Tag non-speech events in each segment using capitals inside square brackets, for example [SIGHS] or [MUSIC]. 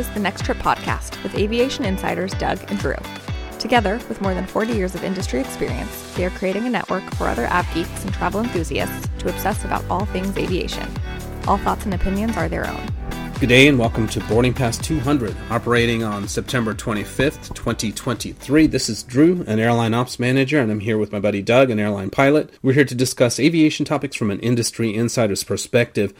is the Next Trip podcast with aviation insiders Doug and Drew. Together, with more than 40 years of industry experience, they are creating a network for other av geeks and travel enthusiasts to obsess about all things aviation. All thoughts and opinions are their own. Good day and welcome to Boarding Pass 200, operating on September 25th, 2023. This is Drew, an airline ops manager, and I'm here with my buddy Doug, an airline pilot. We're here to discuss aviation topics from an industry insider's perspective.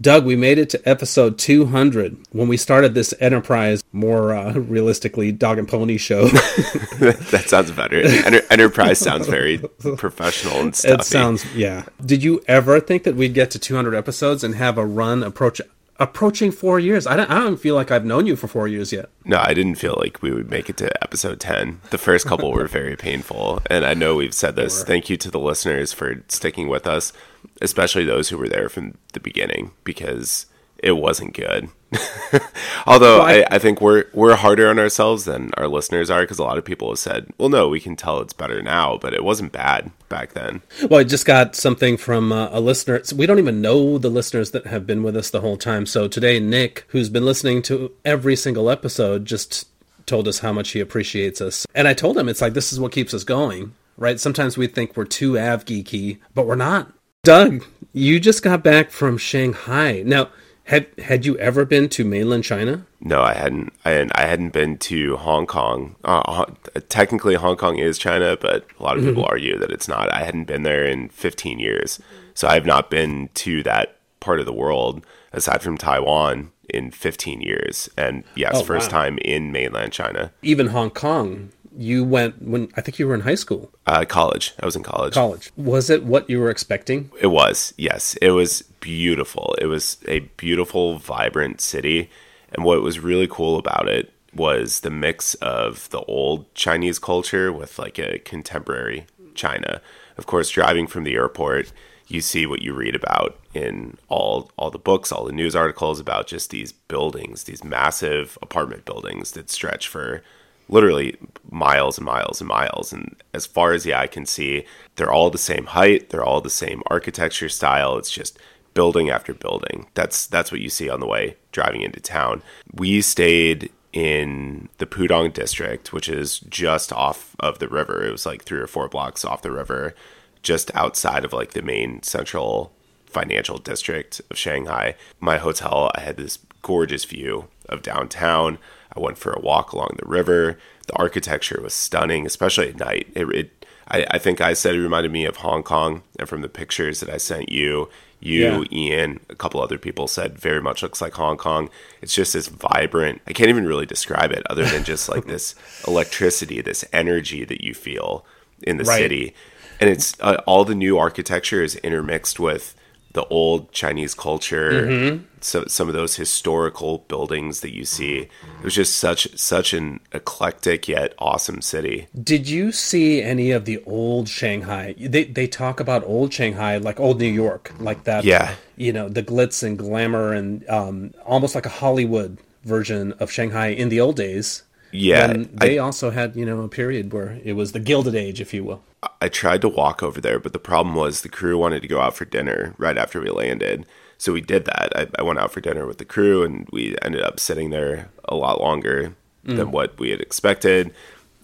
Doug, we made it to episode 200. When we started this enterprise, more uh, realistically, dog and pony show. [LAUGHS] that sounds better. Enter- enterprise sounds very professional and stuffy. It sounds, yeah. Did you ever think that we'd get to 200 episodes and have a run approach approaching four years. I don't, I don't feel like I've known you for four years yet. No, I didn't feel like we would make it to episode 10. The first couple were [LAUGHS] very painful. And I know we've said this. Thank you to the listeners for sticking with us, especially those who were there from the beginning, because it wasn't good. [LAUGHS] Although well, I, I, think we're we're harder on ourselves than our listeners are because a lot of people have said, "Well, no, we can tell it's better now, but it wasn't bad back then." Well, I just got something from uh, a listener. we don't even know the listeners that have been with us the whole time. So today, Nick, who's been listening to every single episode, just told us how much he appreciates us, and I told him it's like this is what keeps us going. Right? Sometimes we think we're too av geeky, but we're not. Doug, you just got back from Shanghai. Now had had you ever been to mainland China? No, I hadn't. I hadn't, I hadn't been to Hong Kong. Uh, technically, Hong Kong is China, but a lot of people mm-hmm. argue that it's not. I hadn't been there in 15 years, so I have not been to that part of the world aside from Taiwan in 15 years. And yes, oh, first wow. time in mainland China. Even Hong Kong you went when I think you were in high school. Uh, college. I was in college. College. Was it what you were expecting? It was. Yes, it was beautiful. It was a beautiful, vibrant city, and what was really cool about it was the mix of the old Chinese culture with like a contemporary China. Of course, driving from the airport, you see what you read about in all all the books, all the news articles about just these buildings, these massive apartment buildings that stretch for literally miles and miles and miles. And as far as the eye can see, they're all the same height, they're all the same architecture style. It's just building after building. That's that's what you see on the way driving into town. We stayed in the Pudong district, which is just off of the river. It was like three or four blocks off the river, just outside of like the main central financial district of Shanghai. My hotel, I had this gorgeous view of downtown. I went for a walk along the river. The architecture was stunning, especially at night. It, it I, I, think I said it reminded me of Hong Kong, and from the pictures that I sent you, you, yeah. Ian, a couple other people said very much looks like Hong Kong. It's just this vibrant. I can't even really describe it other than just like this [LAUGHS] electricity, this energy that you feel in the right. city, and it's uh, all the new architecture is intermixed with the old Chinese culture, mm-hmm. so some of those historical buildings that you see. It was just such such an eclectic yet awesome city. Did you see any of the old Shanghai? They they talk about old Shanghai like old New York, like that. Yeah, you know the glitz and glamour and um, almost like a Hollywood version of Shanghai in the old days. Yeah, and they I, also had you know a period where it was the Gilded Age, if you will. I tried to walk over there, but the problem was the crew wanted to go out for dinner right after we landed. So we did that. I, I went out for dinner with the crew, and we ended up sitting there a lot longer mm. than what we had expected.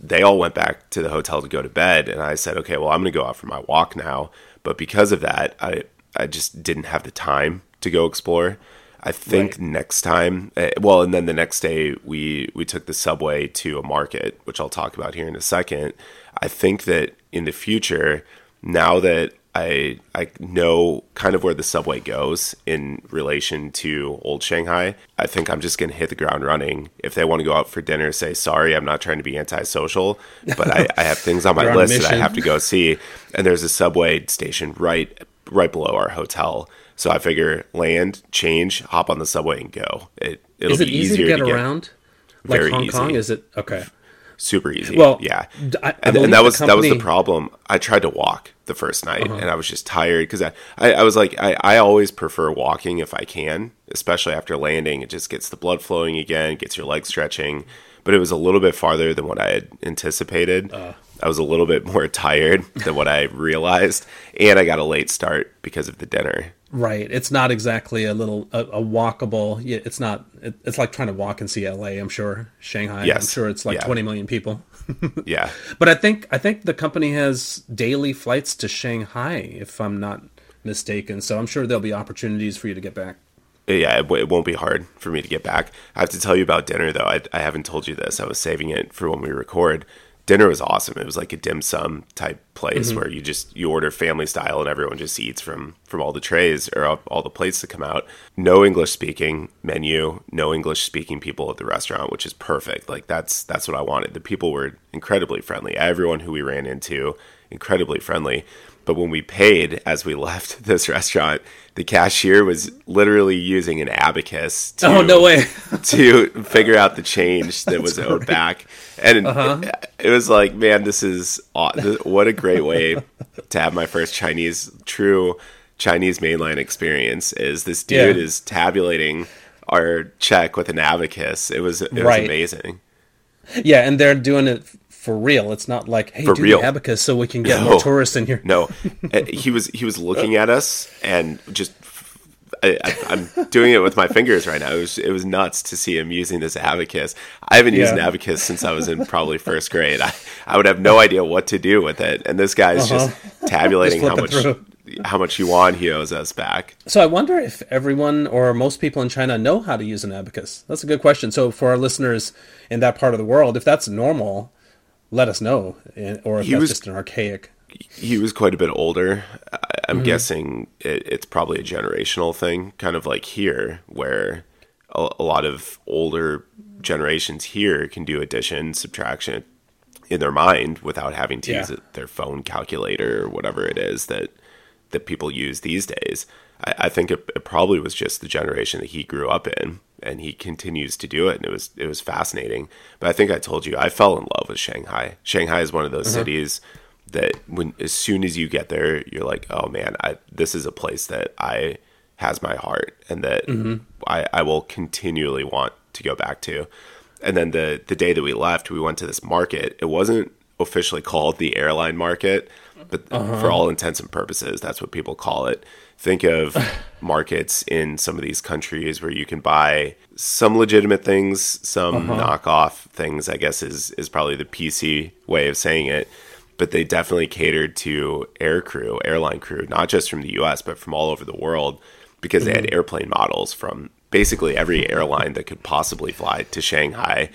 They all went back to the hotel to go to bed, and I said, "Okay, well, I'm going to go out for my walk now." But because of that, I I just didn't have the time to go explore. I think right. next time, uh, well, and then the next day we we took the subway to a market, which I'll talk about here in a second. I think that in the future, now that I I know kind of where the subway goes in relation to old Shanghai. I think I'm just gonna hit the ground running. If they want to go out for dinner, say sorry, I'm not trying to be antisocial, but I, I have things on my [LAUGHS] list that I have to go see. And there's a subway station right right below our hotel. So I figure land, change, hop on the subway and go. It it'll is it be easy easier to get, to get around? Like Very Hong easy. Kong, is it okay? Super easy. Well, yeah, I, and, and, that was company... that was the problem. I tried to walk the first night, uh-huh. and I was just tired because I, I, I was like I, I always prefer walking if I can, especially after landing. It just gets the blood flowing again, gets your legs stretching. But it was a little bit farther than what I had anticipated. Uh. I was a little bit more tired than what I realized, and I got a late start because of the dinner. Right. It's not exactly a little a, a walkable. It's not. It, it's like trying to walk and see L.A. I'm sure Shanghai. Yes. I'm sure it's like Yeah. 20 million people. [LAUGHS] Yeah, But I think I think the company has daily flights to Shanghai, if I'm not mistaken. So I'm sure there'll be opportunities for you to get back. yeah, it, w- it won't be hard for me to get back. I have to tell you about dinner though. I, I haven't told you this. I was saving it for when we record. Dinner was awesome. It was like a dim sum type place mm-hmm. where you just you order family style and everyone just eats from from all the trays or all, all the plates that come out. No English speaking menu, no English speaking people at the restaurant, which is perfect. Like that's that's what I wanted. The people were incredibly friendly. Everyone who we ran into incredibly friendly. But when we paid as we [LAUGHS] left this restaurant, the cashier was literally using an abacus to, Oh no way! [LAUGHS] to figure out the change that was owed back. And Uh-huh. it, it was like, man, this is what a great way to have my first Chinese, true Chinese mainline experience. Is this dude Yeah. is tabulating our check with an abacus? It was it was Right. amazing. yeah, and they're doing it for real. It's not like hey, For do real. the abacus so we can get No. more tourists in here. No, [LAUGHS] Uh, he was he was looking at us and just. I, I'm doing it with my fingers right now. It was it was nuts to see him using this abacus. I haven't used an abacus since I was in probably first grade. I, I would have no idea what to do with it, and this guy's just tabulating Uh-huh. Just how much flipping how much yuan he owes us back. So I wonder if everyone or most people in China know how to use an abacus. That's a good question. So for our listeners in that part of the world, if that's normal, let us know, eh, or if He that's was- just an archaic. he was quite a bit older. I- I'm Mm-hmm. guessing it, it's probably a generational thing, kind of like here, where a, a lot of older generations here can do addition, subtraction in their mind without having to Yeah. use it, their phone calculator or whatever it is that that people use these days. I, I think it, it probably was just the generation that he grew up in, and he continues to do it, and it was it was fascinating. But I think I told you I fell in love with Shanghai. Shanghai is one of those mm-hmm. cities that when as soon as you get there, you're like, oh man, I, this is a place that I has my heart, and that mm-hmm. I, I will continually want to go back to. And then the the day that we left, we went to this market. It wasn't officially called the airline market, but uh-huh. for all intents and purposes, that's what people call it. Think of [LAUGHS] markets in some of these countries where you can buy some legitimate things, some uh-huh. knockoff things. I guess is is probably the PC way of saying it. But they definitely catered to air crew, airline crew, not just from the U.S. but from all over the world, because they had mm-hmm. airplane models from basically every airline that could possibly fly to Shanghai,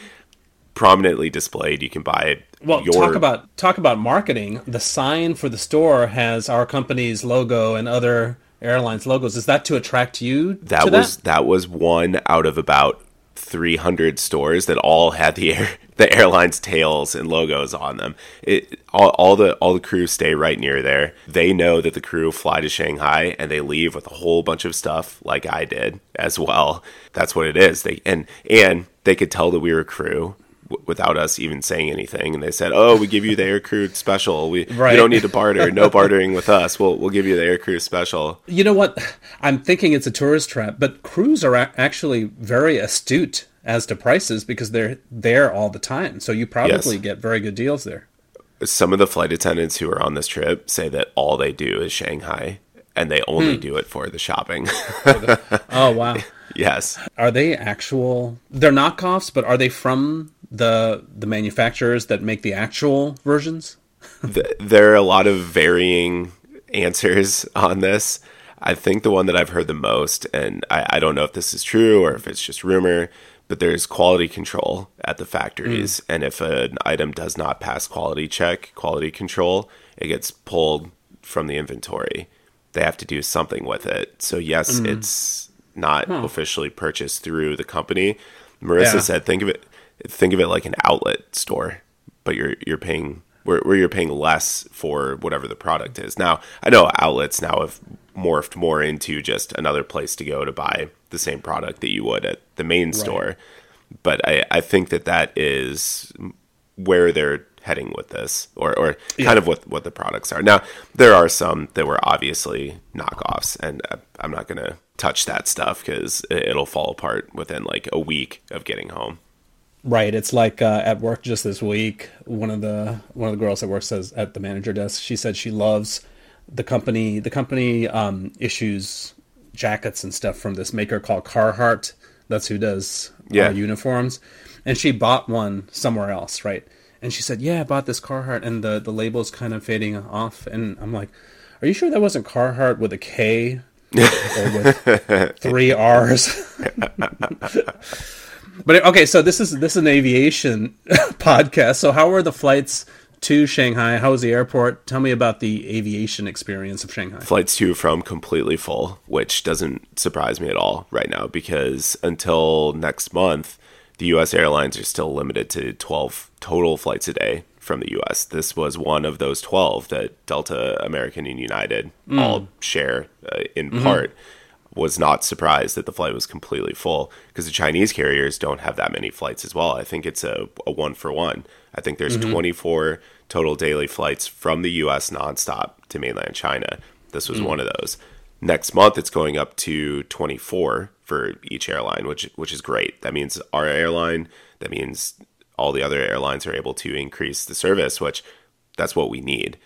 prominently displayed. You can buy it. Well, your talk about talk about marketing. The sign for the store has our company's logo and other airlines logos. Is that to attract you? that was that? was one out of about 300 stores that all had the air [LAUGHS] the airline's tails and logos on them. It all, all the all the crew stay right near there. They know that the crew fly to Shanghai and they leave with a whole bunch of stuff like I did as well. That's what it is. They and and they could tell that we were crew w- without us even saying anything and they said oh we give you the air crew special we, Right. we don't need to barter no bartering with us we'll, we'll give you the air crew special You know what? I'm thinking it's a tourist trap, but crews are a- actually very astute as to prices because they're there all the time. So you probably Yes. get very good deals there. some of the flight attendants who are on this trip say that all they do is Shanghai and they only Hmm. do it for the shopping. Oh wow. [LAUGHS] yes. Are they actual? They're knockoffs, but are they from the the manufacturers that make the actual versions? [LAUGHS] Th- there are a lot of varying answers on this. I think the one that I've heard the most, and I, I don't know if this is true or if it's just rumor, but there's quality control at the factories. Mm. And if an item does not pass quality check, quality control, it gets pulled from the inventory. They have to do something with it. So, yes, mm. it's not officially purchased through the company. Marissa Yeah. said, think of it, think of it like an outlet store, but you're, you're paying where, where you're paying less for whatever the product is. Now, I know outlets now have morphed more into just another place to go to buy the same product that you would at the main store. But I, I think that that is where they're heading with this, or, or kind of what, what the products are. Now, there are some that were obviously knockoffs, and I- I'm not going to touch that stuff because it'll fall apart within like a week of getting home. Right. It's like uh, at work just this week. One of the one of the girls that works as, at the manager desk. She said she loves the company. The company um, issues jackets and stuff from this maker called Carhartt. That's who does Yeah. uh, uniforms. And she bought one somewhere else, right? And she said, "Yeah, I bought this Carhartt, and the the label's kind of fading off." And I'm like, "Are you sure that wasn't Carhartt with a K with [LAUGHS] three R's?" [LAUGHS] But okay, so this is this is an aviation [LAUGHS] podcast. So how were the flights to Shanghai? How was the airport? Tell me about the aviation experience of Shanghai. flights to from completely full, which doesn't surprise me at all right now because until next month, the US airlines are still limited to 12 total flights a day from the US. This was one of those 12 that Delta, American, and United mm. all share uh, in mm-hmm. part. Was not surprised that the flight was completely full because the Chinese carriers don't have that many flights as well. I think it's a, a one for one. I think there's mm-hmm. 24 total daily flights from the US nonstop to mainland China. This was mm. one of those. Next month, it's going up to 24 for each airline, which which is great. That means our airline, that means all the other airlines are able to increase the service, which that's what we need.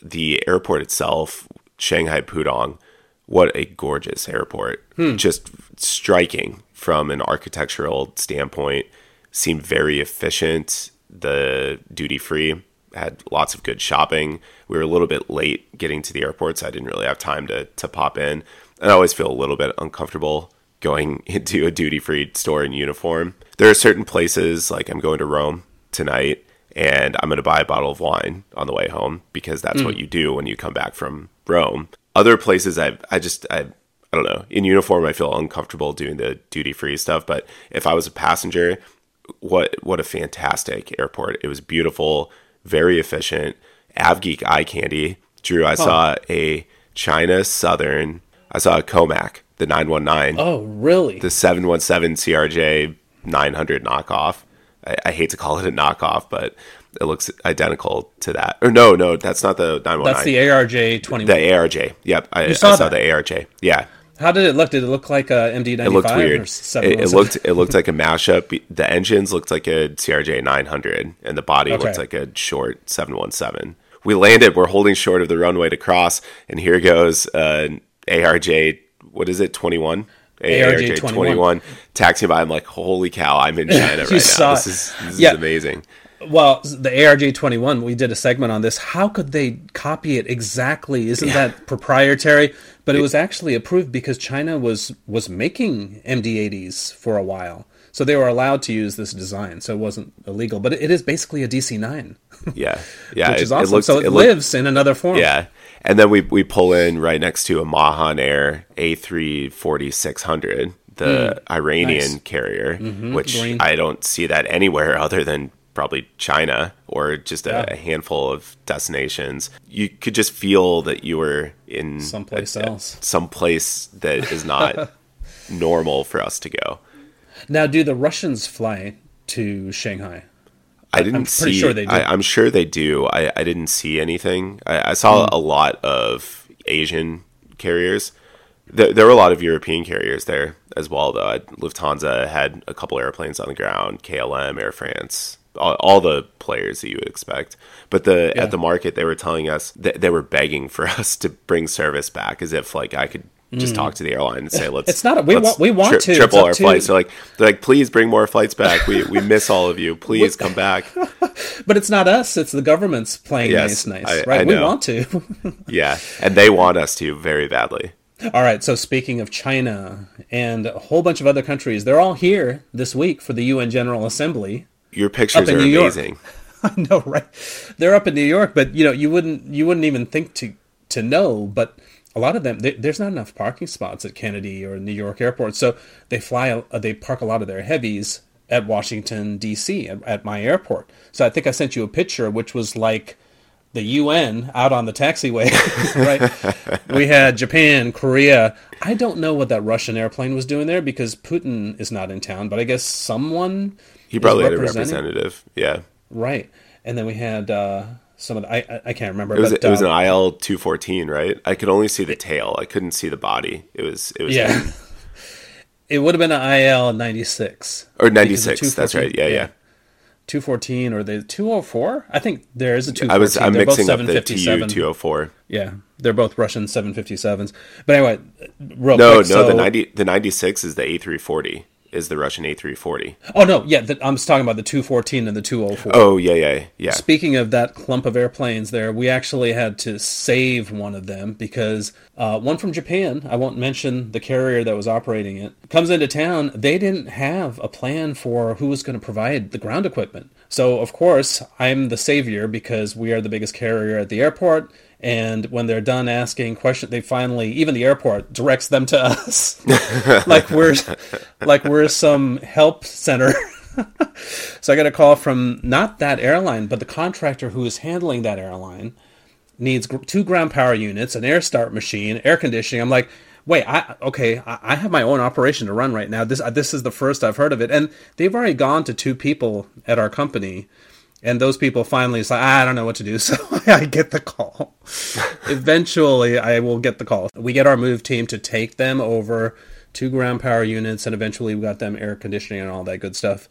The airport itself, Shanghai Pudong, what a gorgeous airport. Hmm. Just striking from an architectural standpoint. Seemed very efficient. The duty free had lots of good shopping. We were a little bit late getting to the airport, so I didn't really have time to, to pop in. And I always feel a little bit uncomfortable going [LAUGHS] into a duty free store in uniform. There are certain places, like I'm going to Rome tonight, and I'm going to buy a bottle of wine on the way home because that's mm. what you do when you come back from Rome. Other places, I I just I I don't know. In uniform, I feel uncomfortable doing the duty free stuff. But if I was a passenger, what what a fantastic airport! It was beautiful, very efficient. AvGeek eye candy. Drew, I saw a China Southern. I saw a Comac, the 919 Oh, really? the 717 CRJ 900 knockoff. I, I hate to call it a knockoff, but it looks identical to that. Or no, no, that's not the 919. That's the ARJ twenty the. ARJ. Yep, I, saw I saw the ARJ. Yeah, How did it look? Did it look like a MD ninety it looked weird. It, it looked it looked like a mashup. The engines looked like a CRJ 900, and the body Okay. looked like a short 717. We landed. We're holding short of the runway to cross, and here goes uh, an ARJ. What is it? 21. ARJ 21. taxiing by. I'm like, holy cow! I'm in [LAUGHS] China right now. This it. is this Yeah. is amazing. Well, the ARJ twenty one. We did a segment on this. How could they copy it exactly? Isn't that proprietary? But it was actually approved because China was was making MD eighties for a while, so they were allowed to use this design. So it wasn't illegal. But it is basically a DC nine, Yeah, yeah, [LAUGHS] which it- is it awesome. looked- so it, looked- lives in another form. Yeah. And then we we pull in right next to a Mahan Air A340-600, the hmm. Iranian Nice. carrier, mm-hmm. which Green. I don't see that anywhere [LAUGHS] other than probably China or just a, Yeah. a handful of destinations. You could just feel that you were in Someplace a- else. someplace that is not [LAUGHS] normal for us to go. Now, do the Russians fly to Shanghai? I didn't I'm see. sure they do. I, I'm sure they do. I, I didn't see anything. I, I saw Hmm. a lot of Asian carriers. There, there were a lot of European carriers there as well, though. Lufthansa had a couple airplanes on the ground. KLM, Air France, all, all the players that you would expect. But the Yeah. at the market, they were telling us that they were begging for [LAUGHS] us to bring service back, as if like I could. Just mm. talk to the airline and say, [LAUGHS] "Let's." It's not a- we want- we want to. Triple our to- flights. They're like, they're like, please bring more flights back. We we miss all of you. [LAUGHS] Please come back. [LAUGHS] But it's not us; it's the government's playing Yes, nice, nice, I- right? I we want to. Yeah, and they want us to very badly. all right. So speaking of China and a whole bunch of other countries, they're all here this week for the UN General Assembly. Your pictures are New amazing. I know, right? They're up in New York, but you know, you wouldn't you wouldn't even think to to know, but a lot of them there- there's not enough parking spots at Kennedy or New York airport, so they fly uh, they park a lot of their heavies at Washington D.C. at, at my airport. So I think I sent you a picture, which was like the UN out on the taxiway, [LAUGHS] right? we had Japan, Korea. I don't know what that Russian airplane was doing there because Putin is not in town, but I guess someone He probably had a representative. Yeah, Right, and then we had uh, some of the, I I- can't remember. it was but, it was uh, an IL two fourteen, right? I could only see the tail. I couldn't see the body. It was it was yeah. [LAUGHS] It would have been an IL 96. Or 96, that's right. 214 Yeah, yeah. 214 or the 204? I think there is a 214. I was I'm They're both mixing up the TU 204. Yeah, they're both Russian 757s. But anyway, real No, quick. no, so, the 90 the 96 is the A340. Is the Russian A340. Oh no, yeah, the, I'm just talking about the 214 and the 204. Oh, yeah, yeah, yeah. Speaking of that clump of airplanes there, we actually had to save one of them because uh, one from Japan, I won't mention the carrier that was operating it, comes into town. They didn't have a plan for who was going to provide the ground equipment. So, of course, I'm the savior because we are the biggest carrier at the airport. And when they're done asking questions, they finally, even the airport directs them to us, [LAUGHS] like we're, like we're some help center. [LAUGHS] So I got a call from not that airline, but the contractor who is handling that airline needs two ground power units, an air start machine, air conditioning. I'm like, wait, I okay, I, I have my own operation to run right now. This this is the first I've heard of it, and they've already gone to two people at our company. And those people finally say, ah, I don't know what to do. [LAUGHS] So I get the call. [LAUGHS] eventually, I will get the call. We get our move team to take them over two ground power units, and eventually we got them air conditioning and all that good stuff.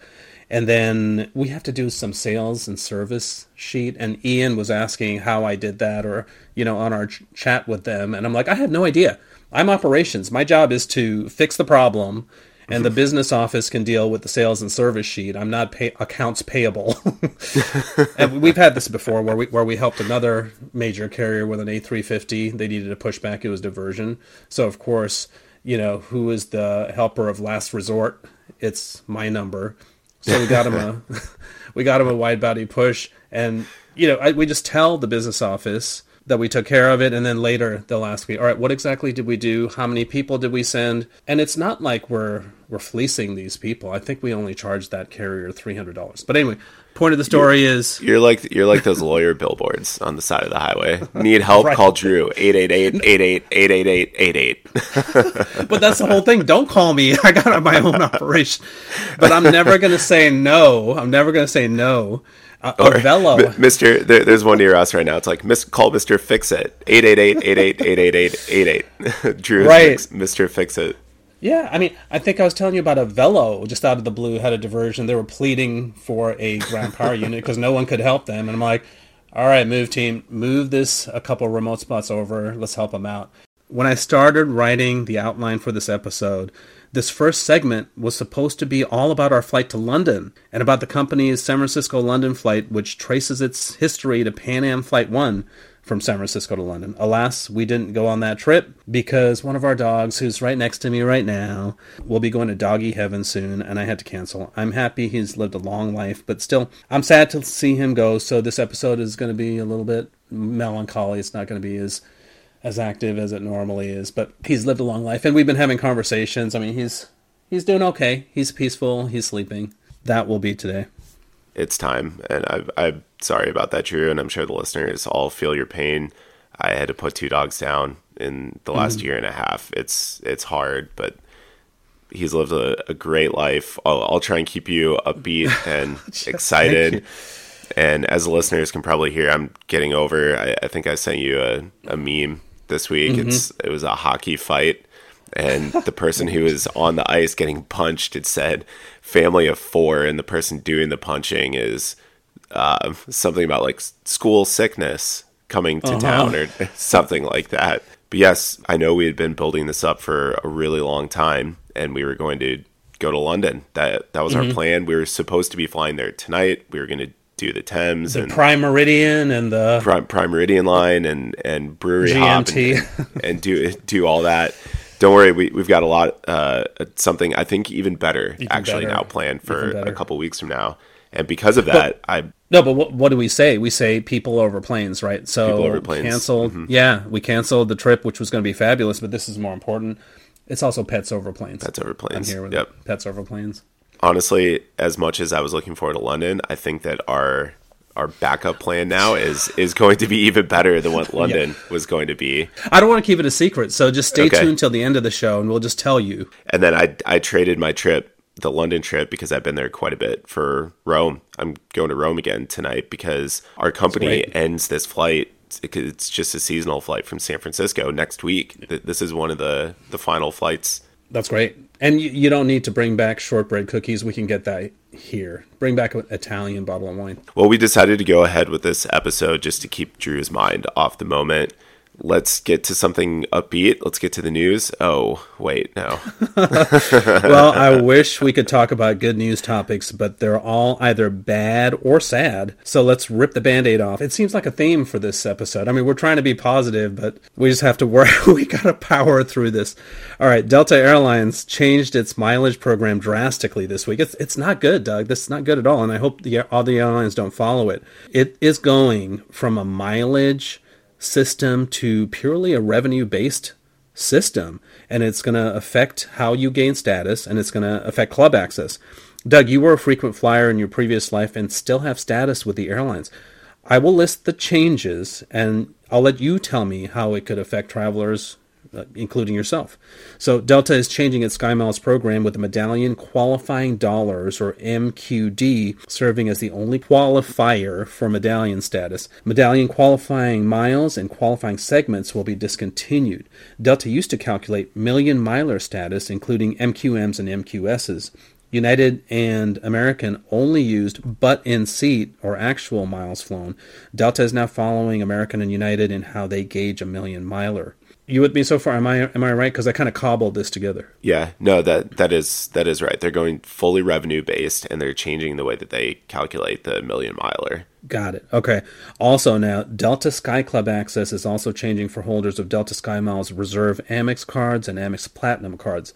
And then we have to do some sales and service sheet. And Ian was asking how I did that, or you know, on our ch- chat with them. And I'm like, I have no idea. I'm operations. My job is to fix the problem, and the business office can deal with the sales and service sheet. I'm not pay- accounts payable. [LAUGHS] and we've had this before, where we where we helped another major carrier with an A350. They needed a pushback. It was diversion. So of course, you know, who is the helper of last resort? It's my number. So we got him a [LAUGHS] we got him a wide body push, and you know I, we just tell the business office that we took care of it, and then later they'll ask me, all right, what exactly did we do? How many people did we send? And it's not like we're we're fleecing these people. I think we only charged that carrier three hundred dollars. But anyway, point of the story is You're like you're like those lawyer [LAUGHS] billboards on the side of the highway. Need help? Right. Call Drew 888-888-888-88. [LAUGHS] [LAUGHS] but that's the whole thing. Don't call me. I got my own operation. But I'm never going to say no. I'm never going to say no. Uh, Or, Velo. M- Mr. There, there's one near us right now. It's like Miss, call Mr. Fix It 888-888-888. [LAUGHS] Drew Right. Fix, Mr. Fix It. Yeah, I mean, I think I was telling you about Avelo just out of the blue had a diversion. They were pleading for a ground [LAUGHS] power unit because no one could help them. And I'm like, all right, move team, move this a couple remote spots over. Let's help them out. When I started writing the outline for this episode, this first segment was supposed to be all about our flight to London and about the company's San Francisco London flight, which traces its history to Pan Am Flight 1 from San Francisco to London. Alas, we didn't go on that trip because one of our dogs, who's right next to me right now, will be going to doggy heaven soon, and I had to cancel. I'm happy he's lived a long life, but still, I'm sad to see him go. So this episode is going to be a little bit melancholy. It's not going to be as as active as it normally is, but he's lived a long life, and we've been having conversations. I mean, he's he's doing okay. He's peaceful. He's sleeping. That will be today. It's time. And I, I'm sorry about that, Drew. And I'm sure the listeners all feel your pain. I had to put two dogs down in the last Mm-hmm. year and a half. It's it's hard, but he's lived a, a great life. I'll, I'll try and keep you upbeat [LAUGHS] and excited. And as the listeners can probably hear, I'm getting over. I, I think I sent you a, a meme this week. Mm-hmm. It's it was a hockey fight, and the person who was on the ice getting punched, it said "family of four, and the person doing the punching is uh, something about like school sickness coming to uh-huh. town or [LAUGHS] something like that. But yes, I know we had been building this up for a really long time, and we were going to go to London. That that was our mm-hmm. plan. We were supposed to be flying there tonight. We were going to do the Thames The and Prime Meridian and the Prime, Prime Meridian line and and brewery hop and, and do do all that. Don't worry, we we've got a lot uh, something I think even better actually better. now planned for a couple weeks from now. And because of that, I No, but what, what do we say? We say people over planes, right? So People over planes. Mm-hmm. Yeah, we canceled the trip, which was going to be fabulous, but this is more important. It's also pets over planes. Pets over planes. I'm here with Yep. pets over planes. Honestly, as much as I was looking forward to London, I think that our our backup plan now is is going to be even better than what [LAUGHS] London was going to be. I don't want to keep it a secret, so just stay Okay. tuned till the end of the show, and we'll just tell you. And then I I traded my trip, the London trip, because I've been there quite a bit for Rome. I'm going to Rome again tonight because our company ends this flight. It's just a seasonal flight from San Francisco next week. This is one of the the final flights That's great. And you, you don't need to bring back shortbread cookies. We can get that here. Bring back an Italian bottle of wine. Well, we decided to go ahead with this episode just to keep Drew's mind off the moment let's get to something upbeat. Let's get to the news. Oh, wait, no. [LAUGHS] well, I wish we could talk about good news topics, but they're all either bad or sad. So let's rip the band aid off. It seems like a theme for this episode. I mean, we're trying to be positive, but we just have to work. [LAUGHS] we got to power through this. All right, Delta Airlines changed its mileage program drastically this week. It's, it's not good, Doug. This is not good at all. And I hope the, all the airlines don't follow it. It is going from a mileage system to purely a revenue based system. And it's going to affect how you gain status and it's going to affect club access. Doug, you were a frequent flyer in your previous life and still have status with the airlines. I will list the changes and I'll let you tell me how it could affect travelers Uh, including yourself. So Delta is changing its SkyMiles program with the Medallion Qualifying Dollars, or MQD, serving as the only qualifier for medallion status. Medallion qualifying miles and qualifying segments will be discontinued. Delta used to calculate million miler status, including MQMs and MQSs. United and American only used butt in seat or actual miles flown. Delta is now following American and United in how they gauge a million miler you with me so far? Am I am I right? Because I kind of cobbled this together. Yeah, no that that is that is right. They're going fully revenue based, and they're changing the way that they calculate the million miler. Got it. Okay. Also, now Delta Sky Club access is also changing for holders of Delta Sky Miles Reserve Amex cards and Amex Platinum cards.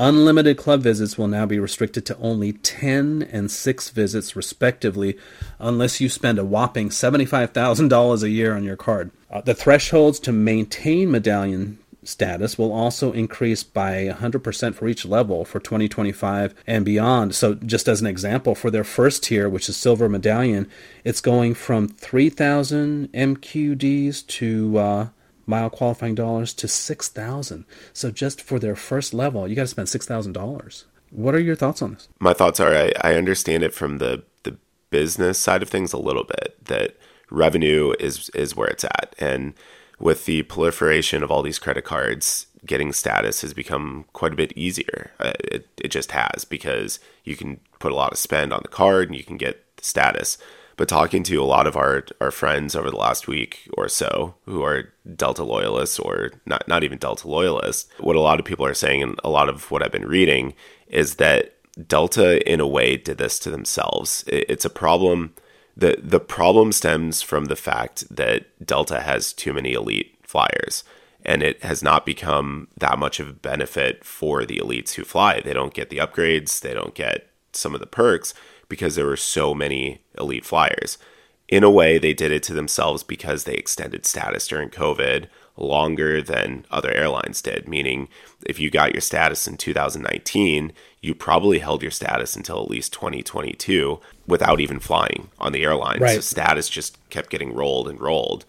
Unlimited club visits will now be restricted to only 10 and 6 visits, respectively, unless you spend a whopping $75,000 a year on your card. Uh, the thresholds to maintain medallion status will also increase by 100% for each level for 2025 and beyond. So, just as an example, for their first tier, which is Silver Medallion, it's going from 3,000 MQDs to uh, mile qualifying dollars to 6000 so just for their first level you got to spend $6000 what are your thoughts on this? My thoughts are I, I understand it from the the business side of things a little bit that revenue is is where it's at. And with the proliferation of all these credit cards getting status has become quite a bit easier. Uh, it, it just has because you can put a lot of spend on the card and you can get status. But talking to a lot of our our friends over the last week or so who are Delta loyalists or not not even Delta loyalists, what a lot of people are saying and a lot of what I've been reading is that Delta in a way did this to themselves. It's a problem the the problem stems from the fact that Delta has too many elite flyers and it has not become that much of a benefit for the elites who fly. They don't get the upgrades, they don't get some of the perks because there were so many elite flyers. In a way, they did it to themselves because they extended status during COVID longer than other airlines did. Meaning, if you got your status in 2019, you probably held your status until at least 2022 without even flying on the airline. Right. So status just kept getting rolled and rolled.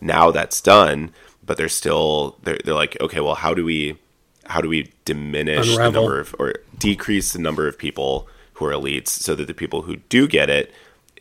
Now that's done, but they're still they're, they're like, okay, well, how do we how do we diminish Unravel. the number of or decrease the number of people who are elites so that the people who do get it,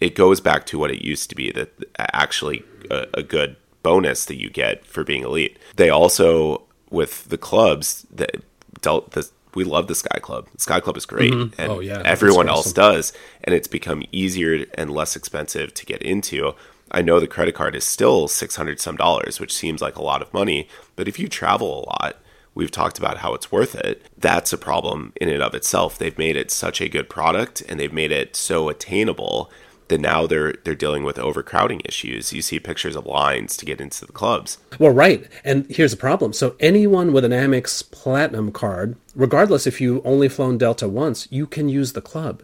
it goes back to what it used to be that actually a, a good bonus that you get for being elite. They also, with the clubs, that dealt the we love the Sky Club. The Sky Club is great, mm-hmm. and oh, yeah. everyone awesome. else does, and it's become easier and less expensive to get into. I know the credit card is still six hundred some dollars, which seems like a lot of money, but if you travel a lot, we've talked about how it's worth it. That's a problem in and of itself. They've made it such a good product and they've made it so attainable that now they're they're dealing with overcrowding issues. You see pictures of lines to get into the clubs. Well, right. And here's the problem. So anyone with an Amex Platinum card, regardless if you only flown Delta once, you can use the club.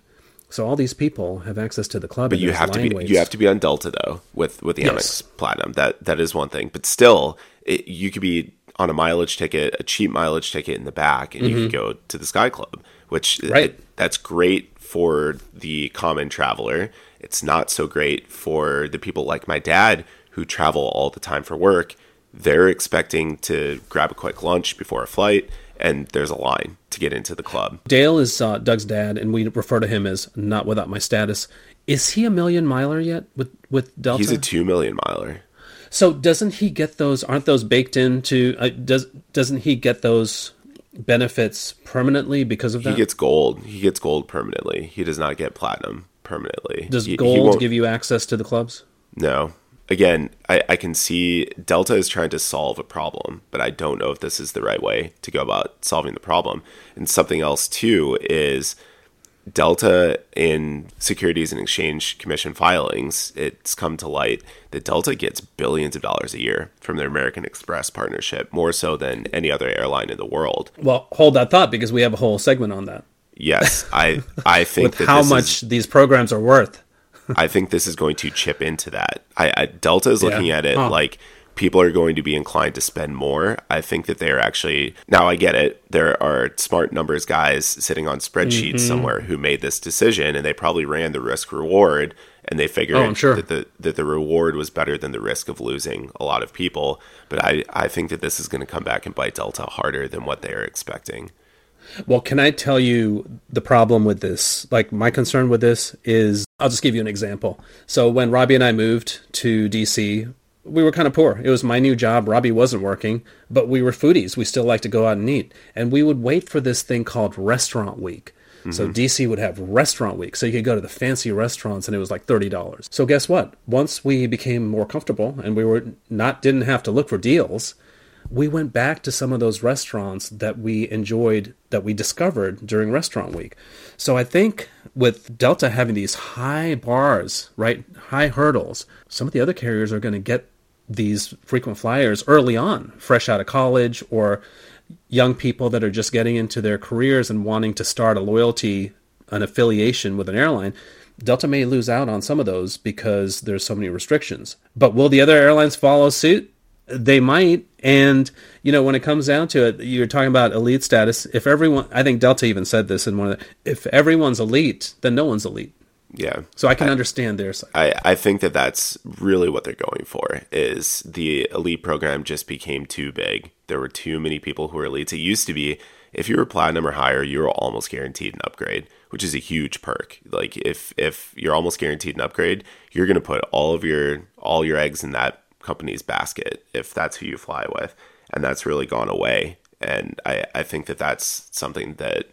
So all these people have access to the club. But you have to be you have to be on Delta though with with the yes. Amex Platinum. That that is one thing. But still, it, you could be on a mileage ticket, a cheap mileage ticket in the back, and mm-hmm. you can go to the Sky Club, which right. It, that's great for the common traveler. It's not so great for the people like my dad who travel all the time for work. They're expecting to grab a quick lunch before a flight, and there's a line to get into the club. Dale is uh, Doug's dad, and we refer to him as not without my status. Is he a million miler yet with with Delta? He's a two million miler. So doesn't he get those? Aren't those baked into? Uh, does doesn't he get those benefits permanently because of that? He gets gold. He gets gold permanently. He does not get platinum permanently. Does He- he gold won't- give you access to the clubs? No. Again, I, I can see Delta is trying to solve a problem, but I don't know if this is the right way to go about solving the problem. And something else, too, is Delta in Securities and Exchange Commission filings, it's come to light that Delta gets billions of dollars a year from their American Express partnership, more so than any other airline in the world. Well, hold that thought because we have a whole segment on that. Yes, I I [LAUGHS] think how this much is, these programs are worth. I think this is going to chip into that. I, I Delta is looking Yeah. at it Huh. like people are going to be inclined to spend more. I think that they are actually now. I get it. There are smart numbers guys sitting on spreadsheets Mm-hmm. somewhere who made this decision, and they probably ran the risk reward, and they figured Oh, I'm sure. that the that the reward was better than the risk of losing a lot of people. But I I think that this is going to come back and bite Delta harder than what they are expecting. Well, can I tell you the problem with this? Like, my concern with this is I'll just give you an example. So, when Robbie and I moved to DC, we were kind of poor. It was my new job. Robbie wasn't working, but we were foodies. We still like to go out and eat. And we would wait for this thing called Restaurant Week. Mm-hmm. So DC would have restaurant week. So you could go to the fancy restaurants and it was like $30. So guess what? Once we became more comfortable and we were not didn't have to look for deals, we went back to some of those restaurants that we enjoyed that we discovered during restaurant week. So i think with delta having these high bars right high hurdles some of the other carriers are going to get these frequent flyers early on fresh out of college or young people that are just getting into their careers and wanting to start a loyalty an affiliation with an airline. Delta may lose out on some of those because there's so many restrictions. But will the other airlines follow suit they might. And you know when it comes down to it you're talking about elite status. If everyone i think delta even said this in one of the if everyone's elite then no one's elite. Yeah. so i can understand their side. I, I think that that's really what they're going for is the elite program just became too big. There were too many people who were elites. It used to be if you were platinum or higher you were almost guaranteed an upgrade which is a huge perk. Like if if you're almost guaranteed an upgrade you're going to put all of your all your eggs in that company's basket if that's who you fly with and that's really gone away and i i think that that's something that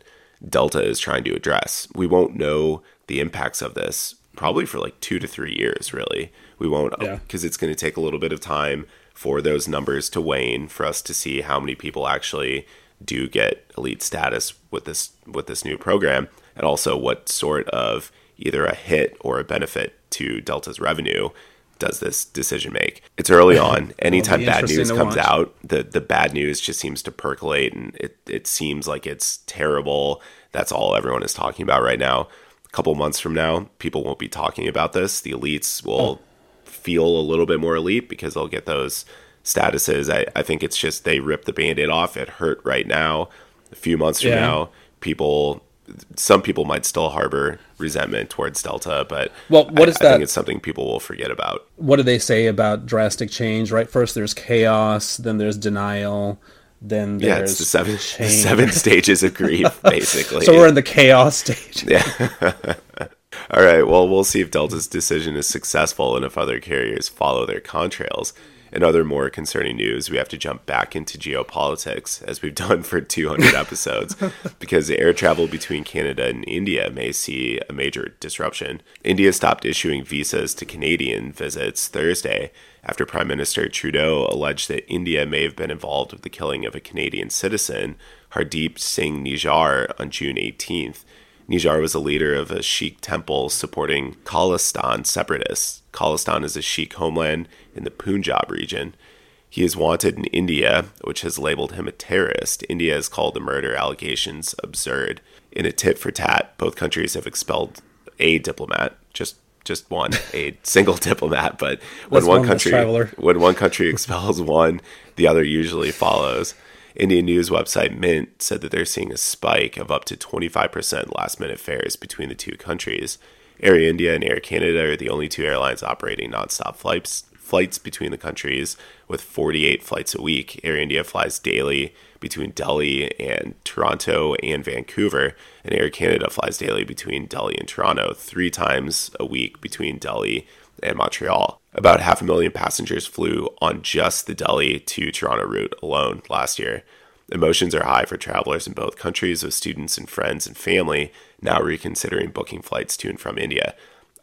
Delta is trying to address. We won't know the impacts of this probably for like two to three years, really. We won't, Yeah. because it's going to take a little bit of time for those numbers to wane, for us to see how many people actually do get elite status with this with this new program, and also what sort of either a hit or a benefit to Delta's revenue does this decision make. It's early on. Anytime bad news comes watch. out the the bad news just seems to percolate and it, it seems like it's terrible. That's all everyone is talking about right now. A couple months from now, people won't be talking about this. The elites will feel a little bit more elite because they'll get those statuses. I, I think it's just they rip the band-aid off. It hurt right now. A few months from Yeah. now, people some people might still harbor resentment towards Delta, but Well, what I, is I think that- it's something people will forget about. what do they say about drastic change right first there's chaos then there's denial then Yeah, there's it's the seven the seven [LAUGHS] stages of grief, basically. so we're in the chaos stage yeah. [LAUGHS] All right. Well, we'll see if Delta's decision is successful and if other carriers follow their contrails. In other more concerning news, we have to jump back into geopolitics, as we've [LAUGHS] done for 200 [LAUGHS] episodes, because air travel between Canada and India may see a major disruption. India stopped issuing visas to Canadian visits Thursday after Prime Minister Trudeau alleged that India may have been involved with the killing of a Canadian citizen, Hardeep Singh Nijjar, on June 18th. Nijjar was a leader of a Sikh temple supporting Khalistan separatists. Khalistan is a Sikh homeland in the Punjab region. He is wanted in India, which has labeled him a terrorist. India has called the murder allegations absurd. In a tit for tat, both countries have expelled a diplomat, just just one, a [LAUGHS] single diplomat. But when That's one one country when one country expels one, the other usually follows. Indian news website Mint said that they're seeing a spike of up to 25% last minute fares between the two countries. Air India and Air Canada are the only two airlines operating nonstop flights flights between the countries with 48 flights a week. Air India flies daily between Delhi and Toronto and Vancouver, and Air Canada flies daily between Delhi and Toronto, three times a week between Delhi and Montreal. About half a million passengers flew on just the Delhi to Toronto route alone last year. Emotions are high for travelers in both countries, with students and friends and family now reconsidering booking flights to and from India.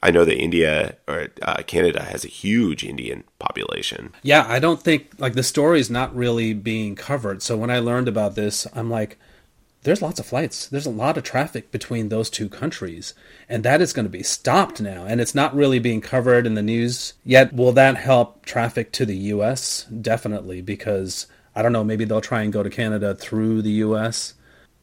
I know that India or uh, Canada has a huge Indian population. Yeah, I don't think like the story is not really being covered. So when I learned about this, I'm like, there's lots of flights. There's a lot of traffic between those two countries, and that is going to be stopped now. And it's not really being covered in the news yet. Will that help traffic to the U.S.? Definitely, because I don't know, maybe they'll try and go to Canada through the U.S.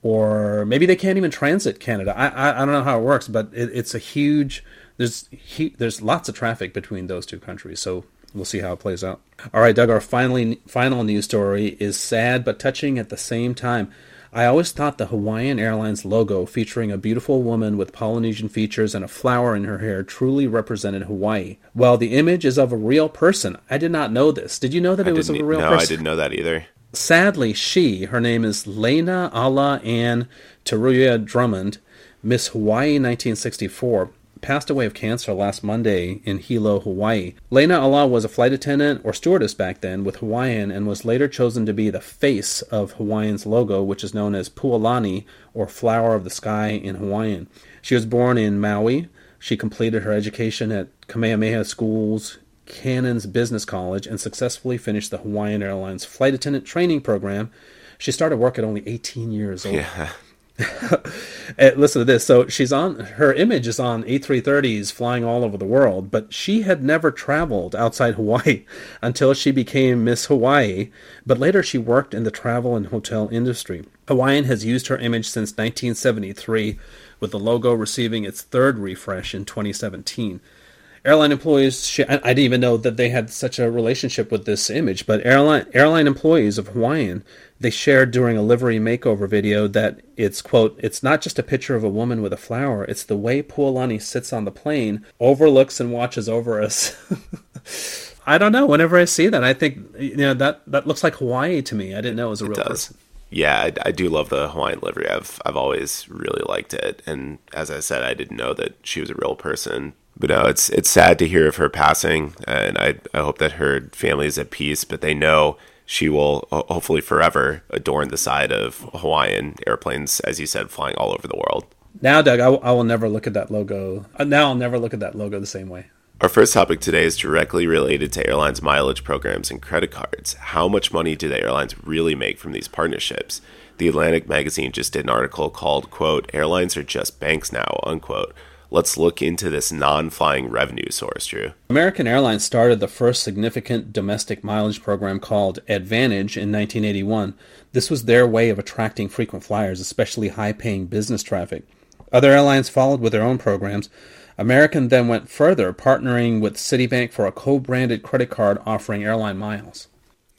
Or maybe they can't even transit Canada. I I, I don't know how it works, but it, it's a huge. There's he, there's lots of traffic between those two countries, so we'll see how it plays out. All right, Doug. Our finally final news story is sad but touching at the same time. I always thought the Hawaiian Airlines logo featuring a beautiful woman with Polynesian features and a flower in her hair truly represented Hawaii. Well, the image is of a real person. I did not know this. Did you know that I it was of a real no, person? No, I didn't know that either. Sadly, she, her name is Leina'ala Ann Teruya Drummond, Miss Hawaii 1964, passed away of cancer last Monday in Hilo, Hawaii. Leina'ala was a flight attendant or stewardess back then with Hawaiian and was later chosen to be the face of Hawaiian's logo, which is known as Pualani or Flower of the Sky in Hawaiian. She was born in Maui. She completed her education at Kamehameha Schools, Cannon's Business College, and successfully finished the Hawaiian Airlines flight attendant training program. She started work at only 18 years old. Yeah. Uh, [LAUGHS] listen to this. So she's on her image is on A330s flying all over the world, but she had never traveled outside [LAUGHS] Hawaii until she became Miss Hawaii. But later she worked in the travel and hotel industry. Hawaiian has used her image since 1973, with the logo receiving its third refresh in 2017 airline employees I, didn't even know that they had such a relationship with this image but airline airline employees of hawaiian they shared during a livery makeover video that it's quote it's not just a picture of a woman with a flower it's the way pualani sits on the plane overlooks and watches over us. [LAUGHS] I don't know whenever i see that i think you know that that looks like hawaii to me. I didn't know it was a real person. Yeah, I, I, do love the Hawaiian livery. I've I've always really liked it, and as I said, I didn't know that she was a real person. But no, it's it's sad to hear of her passing, and I I hope that her family is at peace. But they know she will hopefully forever adorn the side of Hawaiian airplanes, as you said, flying all over the world. Now, Doug, I, w- I will never look at that logo. Uh, now I'll never look at that logo the same way. Our first topic today is directly related to airlines' mileage programs and credit cards. How much money do the airlines really make from these partnerships? The Atlantic magazine just did an article called, quote, Airlines are just banks now, unquote let's look into this non flying revenue source, Drew. American Airlines started the first significant domestic mileage program called Advantage in 1981. This was their way of attracting frequent flyers, especially high paying business traffic. Other airlines followed with their own programs. American then went further, partnering with Citibank for a co branded credit card offering airline miles.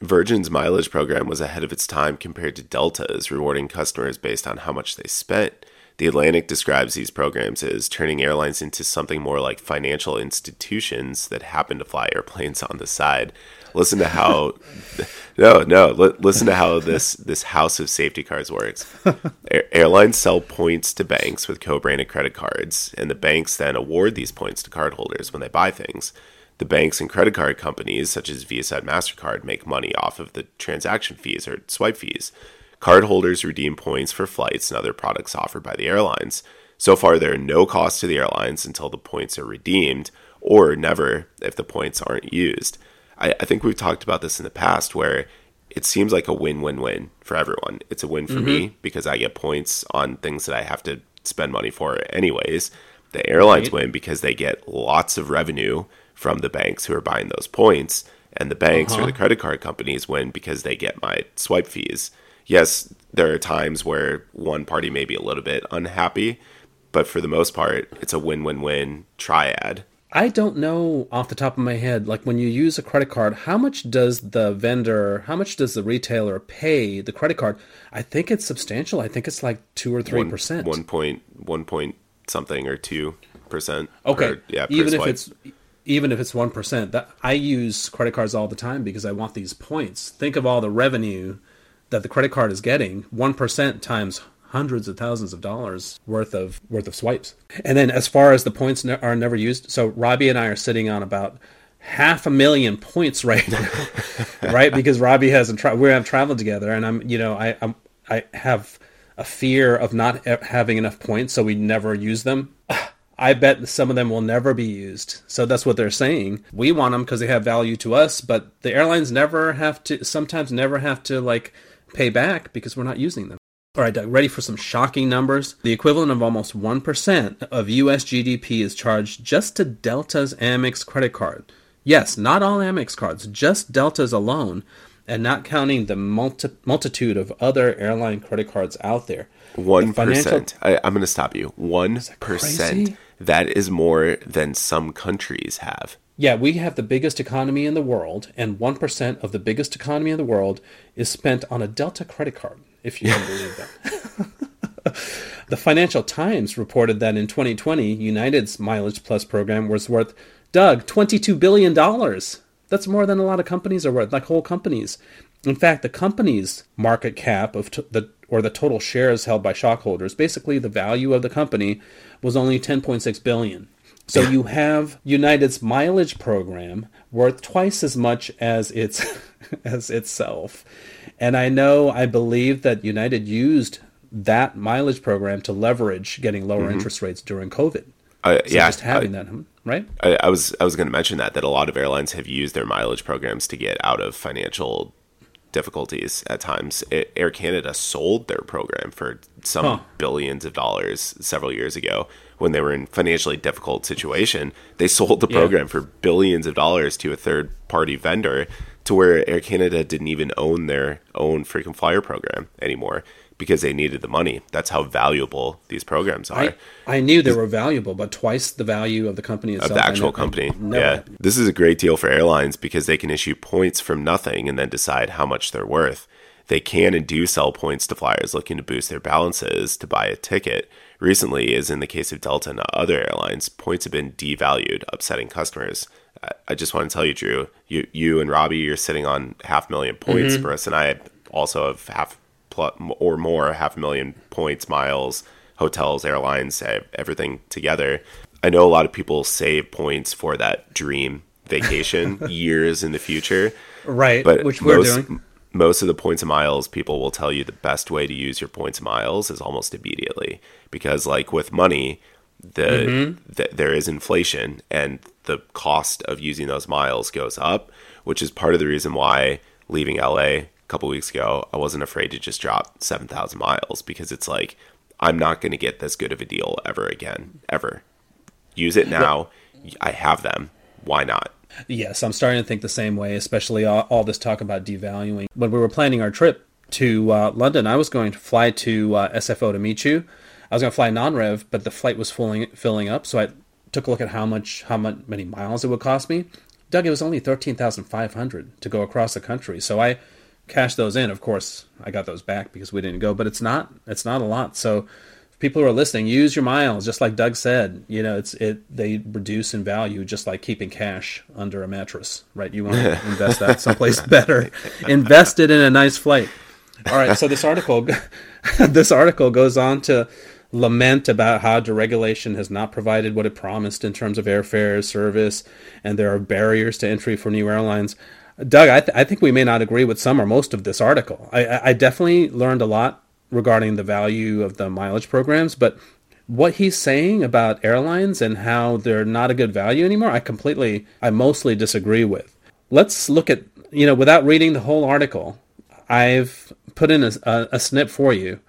Virgin's mileage program was ahead of its time compared to Delta's, rewarding customers based on how much they spent. The Atlantic describes these programs as turning airlines into something more like financial institutions that happen to fly airplanes on the side. Listen to how [LAUGHS] no no listen to how this this house of safety cards works. [LAUGHS] airlines sell points to banks with co-branded credit cards, and the banks then award these points to cardholders when they buy things. The banks and credit card companies, such as Visa and Mastercard, make money off of the transaction fees or swipe fees. Cardholders redeem points for flights and other products offered by the airlines. So far, there are no costs to the airlines until the points are redeemed, or never if the points aren't used. I, I think we've talked about this in the past where it seems like a win win win for everyone. It's a win for mm-hmm. me because I get points on things that I have to spend money for anyways. The airlines right. win because they get lots of revenue from the banks who are buying those points, and the banks uh-huh. or the credit card companies win because they get my swipe fees yes, there are times where one party may be a little bit unhappy, but for the most part, it's a win win win triad. I don't know off the top of my head, like when you use a credit card, how much does the vendor, how much does the retailer pay the credit card? I think it's substantial. I think it's like two or three percent. One point, one point something or two percent. Okay, per, yeah, even if it's even if it's one percent, that I use credit cards all the time because I want these points. Think of all the revenue that the credit card is getting, 1% times hundreds of thousands of dollars worth of worth of swipes. And then as far as the points ne- are never used, so Robbie and I are sitting on about half a million points [LAUGHS] right now, [LAUGHS] right? Because Robbie hasn't tra- we have traveled together, and I'm you know I I'm, I have a fear of not having enough points, so we never use them. [SIGHS] I bet some of them will never be used. So that's what they're saying. We want them because they have value to us, but the airlines never have to, sometimes never have to like pay back because we're not using them. All right, Doug, ready for some shocking numbers? The equivalent of almost 1% of US GDP is charged just to Delta's Amex credit card. Yes, not all Amex cards, just Delta's alone, and not counting the multi- multitude of other airline credit cards out there. One percent. I'm going to stop you. One percent. That is more than some countries have. Yeah, we have the biggest economy in the world, and one percent of the biggest economy in the world is spent on a Delta credit card. If you can believe that. [LAUGHS] the Financial Times reported that in 2020, United's Mileage Plus program was worth, Doug, $22 billion. That's more than a lot of companies are worth, like whole companies. In fact, the company's market cap of t- the or the total shares held by stockholders, basically the value of the company was only 10.6 billion. So you have United's mileage program worth twice as much as its [LAUGHS] as itself. And I know I believe that United used that mileage program to leverage getting lower mm-hmm. interest rates during COVID. Uh, so yeah, just having I, that, right? I, I was I was going to mention that that a lot of airlines have used their mileage programs to get out of financial difficulties at times. It, Air Canada sold their program for some huh. billions of dollars several years ago when they were in financially difficult situation. They sold the program yeah. for billions of dollars to a third party vendor to where Air Canada didn't even own their own frequent flyer program anymore because they needed the money. That's how valuable these programs are. I, I knew they were valuable, but twice the value of the company itself. Of the actual company. yeah. This is a great deal for airlines because they can issue points from nothing and then decide how much they're worth. They can and do sell points to flyers looking to boost their balances to buy a ticket. Recently, as in the case of Delta and other airlines, points have been devalued, upsetting customers. I just want to tell you, Drew, you, you and Robbie, you're sitting on half million points. Mm-hmm. Bruce and I also have half plus or more, half a million points, miles, hotels, airlines, everything together. I know a lot of people save points for that dream vacation [LAUGHS] years in the future. Right. But which we're most, doing. Most of the points and miles, people will tell you the best way to use your points and miles is almost immediately. Because, like with money, the, mm-hmm. the there is inflation and the cost of using those miles goes up, which is part of the reason why leaving LA couple weeks ago, I wasn't afraid to just drop 7,000 miles because it's like, I'm not going to get this good of a deal ever again, ever. Use it now. I have them. Why not? Yes, I'm starting to think the same way, especially all, all this talk about devaluing. When we were planning our trip to uh, London, I was going to fly to uh, SFO to meet you. I was going to fly non-rev, but the flight was filling filling up, so I took a look at how much how much, many miles it would cost me. Doug, it was only thirteen thousand five hundred to go across the country. So I cash those in. Of course, I got those back because we didn't go, but it's not it's not a lot. So people who are listening, use your miles, just like Doug said. You know, it's it they reduce in value just like keeping cash under a mattress, right? You want to [LAUGHS] invest that someplace better. Invest it in a nice flight. All right, so this article [LAUGHS] this article goes on to lament about how deregulation has not provided what it promised in terms of airfare service, and there are barriers to entry for new airlines. Doug, I, th- I think we may not agree with some or most of this article. I, I definitely learned a lot regarding the value of the mileage programs, but what he's saying about airlines and how they're not a good value anymore, I completely, I mostly disagree with. Let's look at, you know, without reading the whole article, I've put in a, a, a snip for you,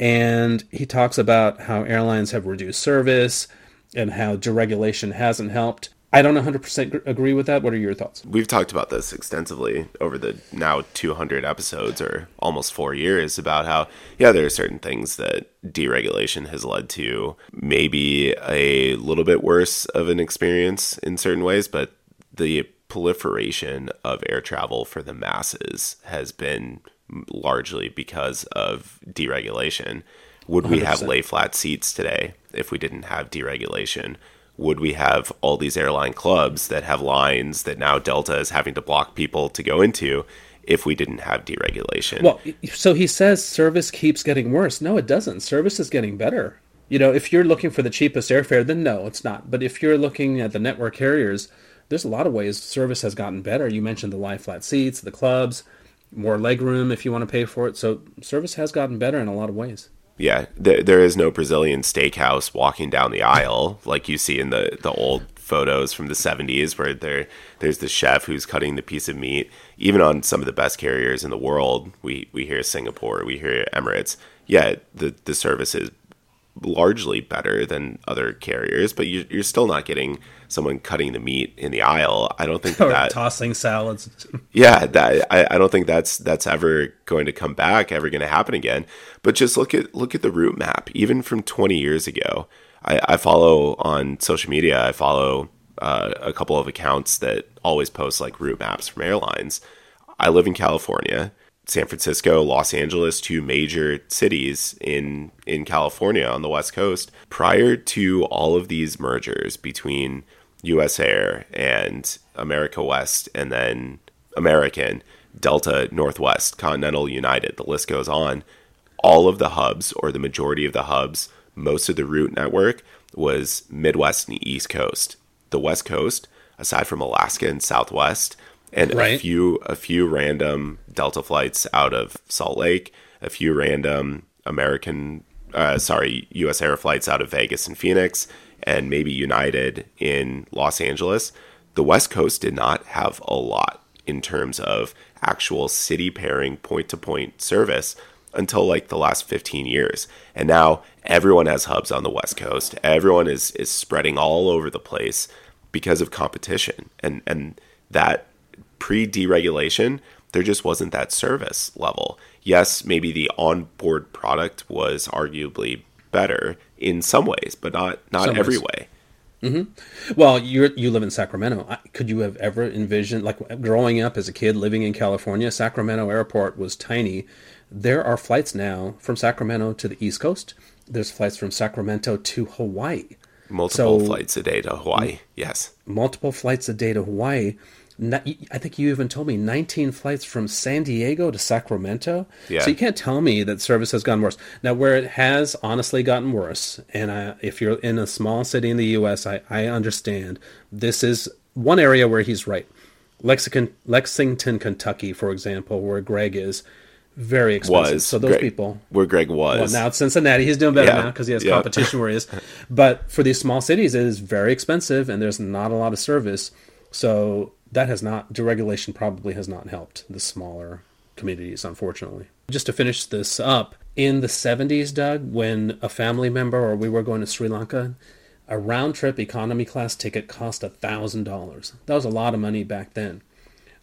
and he talks about how airlines have reduced service and how deregulation hasn't helped. I don't 100% agree with that. What are your thoughts? We've talked about this extensively over the now 200 episodes or almost four years about how, yeah, there are certain things that deregulation has led to maybe a little bit worse of an experience in certain ways, but the proliferation of air travel for the masses has been largely because of deregulation. Would we 100%. have lay flat seats today if we didn't have deregulation? Would we have all these airline clubs that have lines that now Delta is having to block people to go into if we didn't have deregulation? Well, so he says service keeps getting worse. No, it doesn't. Service is getting better. You know, if you're looking for the cheapest airfare, then no, it's not. But if you're looking at the network carriers, there's a lot of ways service has gotten better. You mentioned the lie flat seats, the clubs, more legroom if you want to pay for it. So service has gotten better in a lot of ways. Yeah, there, there is no Brazilian steakhouse walking down the aisle like you see in the, the old photos from the 70s where there there's the chef who's cutting the piece of meat. Even on some of the best carriers in the world, we, we hear Singapore, we hear Emirates. Yeah, the, the service is largely better than other carriers, but you, you're still not getting someone cutting the meat in the aisle. I don't think [LAUGHS] that, that tossing salads. [LAUGHS] yeah, that I, I don't think that's that's ever going to come back, ever going to happen again. But just look at look at the route map, even from 20 years ago. I, I follow on social media. I follow uh, a couple of accounts that always post like route maps from airlines. I live in California. San Francisco, Los Angeles, two major cities in in California on the West Coast. Prior to all of these mergers between US Air and America West and then American, Delta, Northwest, Continental, United, the list goes on. All of the hubs or the majority of the hubs, most of the route network was Midwest and East Coast. The West Coast, aside from Alaska and Southwest, and right. a few a few random Delta flights out of Salt Lake, a few random American, uh, sorry, U.S. Air flights out of Vegas and Phoenix, and maybe United in Los Angeles. The West Coast did not have a lot in terms of actual city pairing point to point service until like the last 15 years. And now everyone has hubs on the West Coast. Everyone is is spreading all over the place because of competition. And and that pre deregulation, there just wasn't that service level. Yes, maybe the onboard product was arguably better in some ways, but not not some every ways. way. Mm-hmm. Well, you you live in Sacramento. Could you have ever envisioned, like growing up as a kid living in California, Sacramento Airport was tiny. There are flights now from Sacramento to the East Coast. There's flights from Sacramento to Hawaii. Multiple so, flights a day to Hawaii. Yes. Multiple flights a day to Hawaii. I think you even told me 19 flights from San Diego to Sacramento. Yeah. So you can't tell me that service has gotten worse. Now, where it has honestly gotten worse, and I, if you're in a small city in the U.S., I, I understand this is one area where he's right. Lexington, Lexington, Kentucky, for example, where Greg is, very expensive. Was. So those Greg, people, where Greg was, well, now it's Cincinnati. He's doing better yeah. now because he has yeah. competition where he is. [LAUGHS] But for these small cities, it is very expensive, and there's not a lot of service. So that has not deregulation probably has not helped the smaller communities unfortunately. Just to finish this up in the 70s doug when a family member or we were going to sri lanka a round trip economy class ticket cost a thousand dollars. That was a lot of money back then.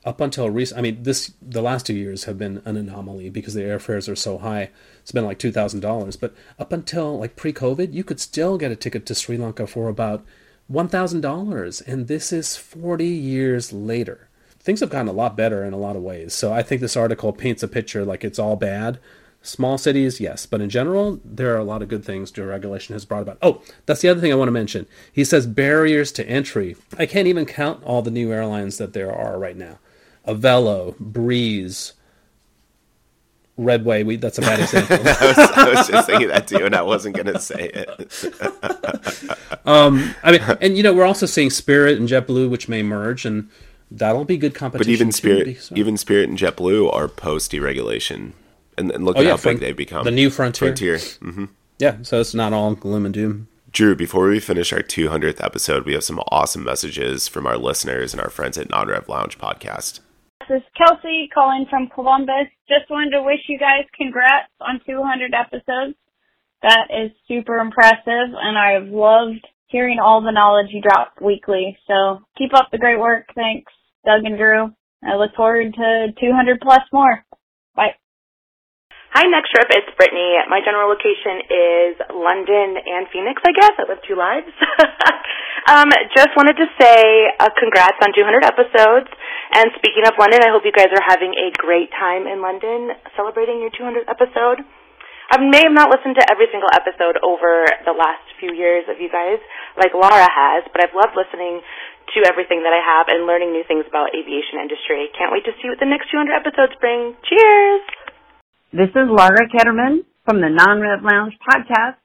Up until recent i mean this the last two years have been an anomaly because the airfares are so high. It's been like $2000 but up until like pre-covid you could still get a ticket to sri lanka for about $1,000. And this is 40 years later. Things have gotten a lot better in a lot of ways. So I think this article paints a picture like it's all bad. Small cities, yes, but in general, there are a lot of good things deregulation has brought about. Oh, that's the other thing I want to mention. He says barriers to entry. I can't even count all the new airlines that there are right now. Avelo, Breeze, Redway. We, that's a bad [LAUGHS] example. I, was, I, was, just thinking that too, and I wasn't going to say it. [LAUGHS] um, I mean, and you know, we're also seeing Spirit and JetBlue, which may merge, and that'll be good competition. But even Spirit, so. even Spirit and JetBlue are post deregulation, and, and, look oh, at yeah, how big they've become. The new frontier. Frontier. Mm-hmm. Yeah, so it's not all gloom and doom. Drew, before we finish our 200th episode, we have some awesome messages from our listeners and our friends at Non-Rev Lounge podcast. This is Kelsey calling from Columbus. Just wanted to wish you guys congrats on 200 episodes. That is super impressive, and I've loved hearing all the knowledge you drop weekly. So keep up the great work. Thanks, Doug and Drew. I look forward to 200 plus more. Bye. Hi, next trip. It's Brittany. My general location is London and Phoenix, I guess. I live two lives. [LAUGHS] um, just wanted to say uh, congrats on 200 episodes. And speaking of London, I hope you guys are having a great time in London celebrating your 200th episode. I may have not listened to every single episode over the last few years of you guys, like Laura has, but I've loved listening to everything that I have and learning new things about aviation industry. Can't wait to see what the next 200 episodes bring. Cheers! This is Laura Ketterman from the Non-Rev Lounge podcast.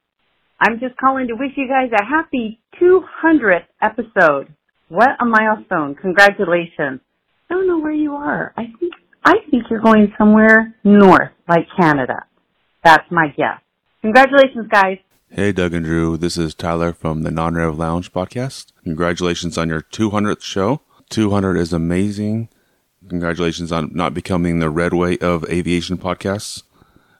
I'm just calling to wish you guys a happy 200th episode. What a milestone. Congratulations. I don't know where you are. I think, I think you're going somewhere north, like Canada. That's my guess. Congratulations, guys. Hey, Doug and Drew. This is Tyler from the Non Rev Lounge podcast. Congratulations on your 200th show. 200 is amazing. Congratulations on not becoming the red way of aviation podcasts.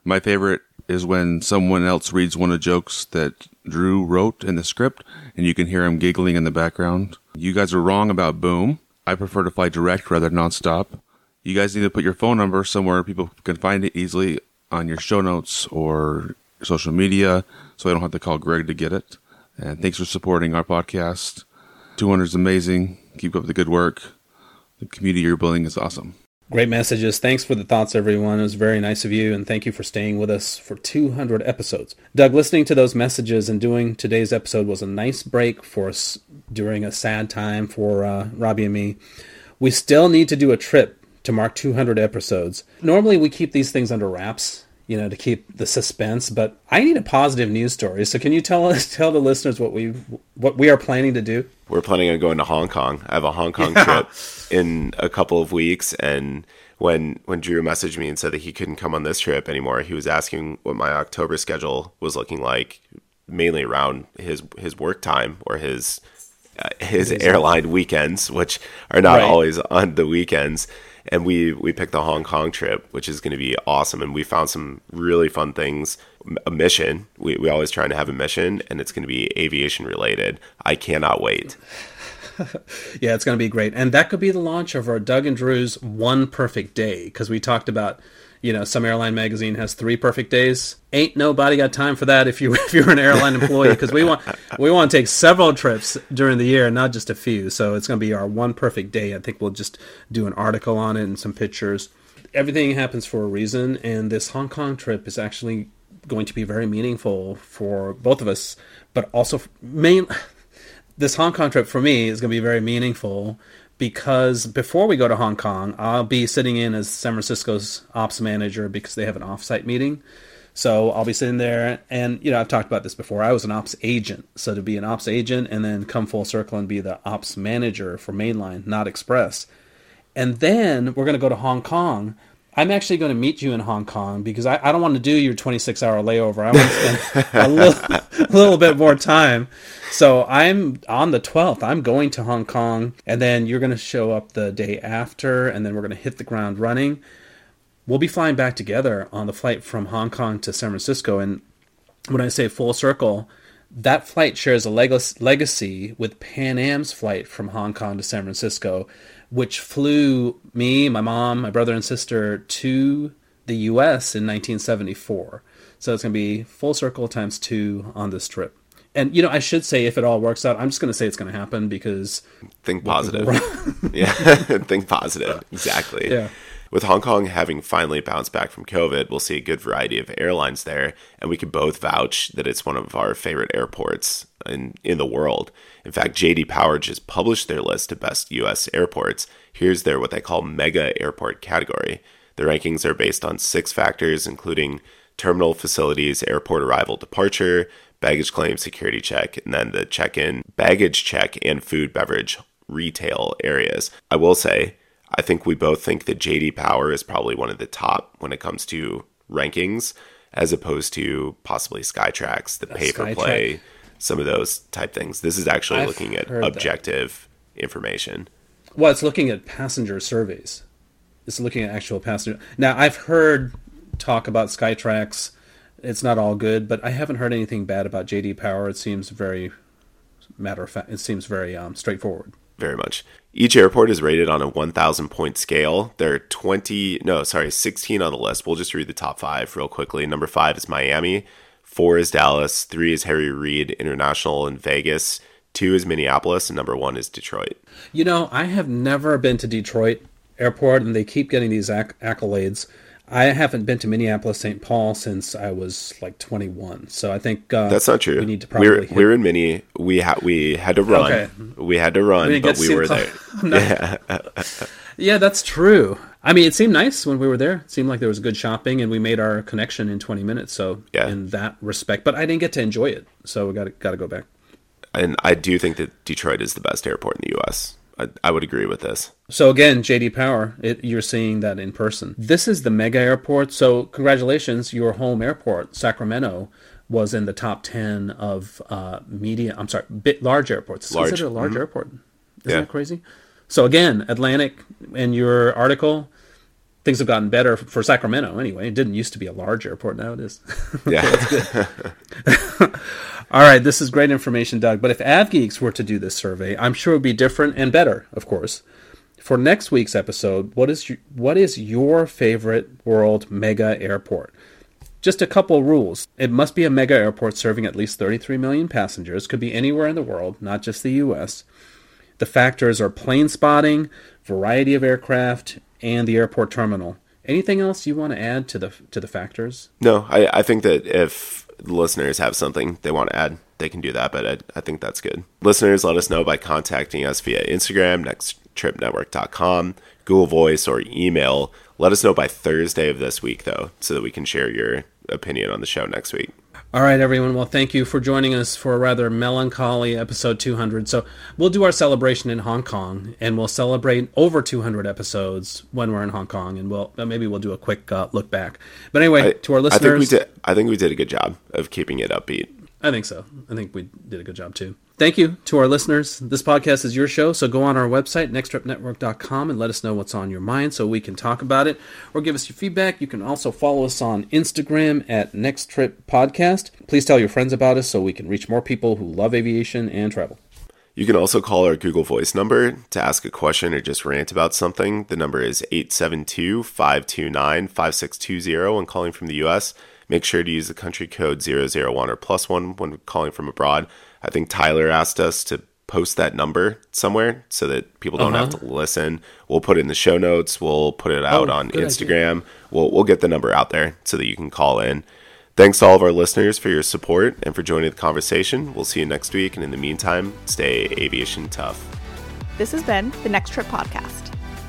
My favorite is when someone else reads one of the jokes that Drew wrote in the script and you can hear him giggling in the background. You guys are wrong about Boom. I prefer to fly direct rather than nonstop. You guys need to put your phone number somewhere people can find it easily on your show notes or social media so I don't have to call Greg to get it. And thanks for supporting our podcast. 200 is amazing. Keep up the good work. The community you're building is awesome. Great messages. Thanks for the thoughts, everyone. It was very nice of you, and thank you for staying with us for 200 episodes. Doug, listening to those messages and doing today's episode was a nice break for us during a sad time for uh, Robbie and me. We still need to do a trip to mark 200 episodes. Normally, we keep these things under wraps you know, to keep the suspense. But I need a positive news story. So can you tell us, [LAUGHS] tell the listeners what we what we are planning to do? We're planning on going to Hong Kong. I have a Hong Kong yeah. trip in a couple of weeks, and when when Drew messaged me and said that he couldn't come on this trip anymore, he was asking what my October schedule was looking like, mainly around his his work time or his uh, his airline weekends, which are not right. always on the weekends and we we picked the Hong Kong trip, which is going to be awesome. And we found some really fun things. A mission. We we always trying to have a mission, and it's going to be aviation related. I cannot wait. [LAUGHS] yeah, it's going to be great, and that could be the launch of our Doug and Drew's one perfect day because we talked about you know, some airline magazine has three perfect days. Ain't nobody got time for that if you [LAUGHS] if you're an airline employee because we want we want to take several trips during the year, not just a few. So it's going to be our one perfect day. I think we'll just do an article on it and some pictures. Everything happens for a reason, and this Hong Kong trip is actually going to be very meaningful for both of us, but also main. [SIGHS] This Hong Kong trip for me is going to be very meaningful because before we go to Hong Kong, I'll be sitting in as San Francisco's ops manager because they have an offsite meeting. So I'll be sitting there, and you know I've talked about this before. I was an ops agent, so to be an ops agent and then come full circle and be the ops manager for Mainline, not Express, and then we're going to go to Hong Kong. I'm actually going to meet you in Hong Kong because I, I don't want to do your 26 hour layover. I want to spend a [LAUGHS] little, a [LAUGHS] little bit more time so I'm on the 12th. I'm going to Hong Kong, and then you're going to show up the day after, and then we're going to hit the ground running. We'll be flying back together on the flight from Hong Kong to San Francisco. And when I say full circle, that flight shares a legacy with Pan Am's flight from Hong Kong to San Francisco, which flew me, my mom, my brother, and sister to the US in 1974. So it's going to be full circle times two on this trip and you know, I should say if it all works out, I'm just going to say it's going to happen because think positive. [LAUGHS] yeah, [LAUGHS] think positive. Exactly. Yeah. With Hong Kong having finally bounced back from COVID, we'll see a good variety of airlines there, and we can both vouch that it's one of our favorite airports in in the world. In fact, JD Power just published their list of best U.S. airports. Here's their what they call mega airport category. The rankings are based on six factors, including terminal facilities, airport arrival departure, baggage claim, security check, and then the check in, baggage check, and food, beverage retail areas. I will say, I think we both think that JD Power is probably one of the top when it comes to rankings, as opposed to possibly Skytrax, the pay per play, some of those type things. This is actually I've looking at objective that. information. Well, it's looking at passenger surveys. It's looking at actual passenger. Now, I've heard talk about Skytrax it's not all good, but I haven't heard anything bad about JD Power. It seems very matter of fact. It seems very um, straightforward. Very much. Each airport is rated on a 1,000 point scale. There are 20, no, sorry, 16 on the list. We'll just read the top five real quickly. Number five is Miami. Four is Dallas. Three is Harry Reid International in Vegas. Two is Minneapolis. And number one is Detroit. You know, I have never been to Detroit airport, and they keep getting these acc- accolades. I haven't been to Minneapolis St. Paul since I was like 21. So I think uh, that's not true. We need to probably. We're, we're in Mini. We had we had to run. Okay. We had to run, we but we were there. [LAUGHS] yeah. [LAUGHS] yeah, that's true. I mean, it seemed nice when we were there. It seemed like there was good shopping, and we made our connection in 20 minutes. So yeah. in that respect, but I didn't get to enjoy it. So we got got to go back. And I do think that Detroit is the best airport in the U.S. I, I would agree with this. So again, JD Power, it, you're seeing that in person. This is the mega airport. So congratulations, your home airport, Sacramento, was in the top ten of uh, media. I'm sorry, bit large airports. It's Large. considered a large Mhm. airport. Isn't Yeah. that crazy? So again, Atlantic, in your article, things have gotten better for Sacramento. Anyway, it didn't used to be a large airport. Now it is. [LAUGHS] Yeah. [LAUGHS] All right, this is great information, Doug. But if AvGeeks were to do this survey, I'm sure it would be different and better, of course. For next week's episode, what is your, what is your favorite world mega airport? Just a couple rules. It must be a mega airport serving at least 33 million passengers. Could be anywhere in the world, not just the U.S. The factors are plane spotting, variety of aircraft, and the airport terminal. Anything else you want to add to the to the factors? No, I, I think that if the listeners have something they want to add, they can do that, but I, I think that's good. Listeners, let us know by contacting us via Instagram, nexttripnetwork.com, Google Voice, or email. Let us know by Thursday of this week, though, so that we can share your opinion on the show next week. All right, everyone. Well, thank you for joining us for a rather melancholy episode 200. So, we'll do our celebration in Hong Kong, and we'll celebrate over 200 episodes when we're in Hong Kong, and we'll uh, maybe we'll do a quick uh, look back. But anyway, I, to our listeners, I think we did. I think we did a good job of keeping it upbeat. I think so. I think we did a good job too. Thank you to our listeners. This podcast is your show, so go on our website, nexttripnetwork.com, and let us know what's on your mind so we can talk about it or give us your feedback. You can also follow us on Instagram at Next Trip Podcast. Please tell your friends about us so we can reach more people who love aviation and travel. You can also call our Google Voice number to ask a question or just rant about something. The number is 872 529 5620 when calling from the US. Make sure to use the country code 001 or plus one when calling from abroad. I think Tyler asked us to post that number somewhere so that people don't have Uh-huh. to listen. We'll put it in the show notes. We'll put it out Oh, on good idea. Instagram. We'll, we'll get the number out there so that you can call in. Thanks to all of our listeners for your support and for joining the conversation. We'll see you next week. And in the meantime, stay aviation tough. This has been the Next Trip Podcast.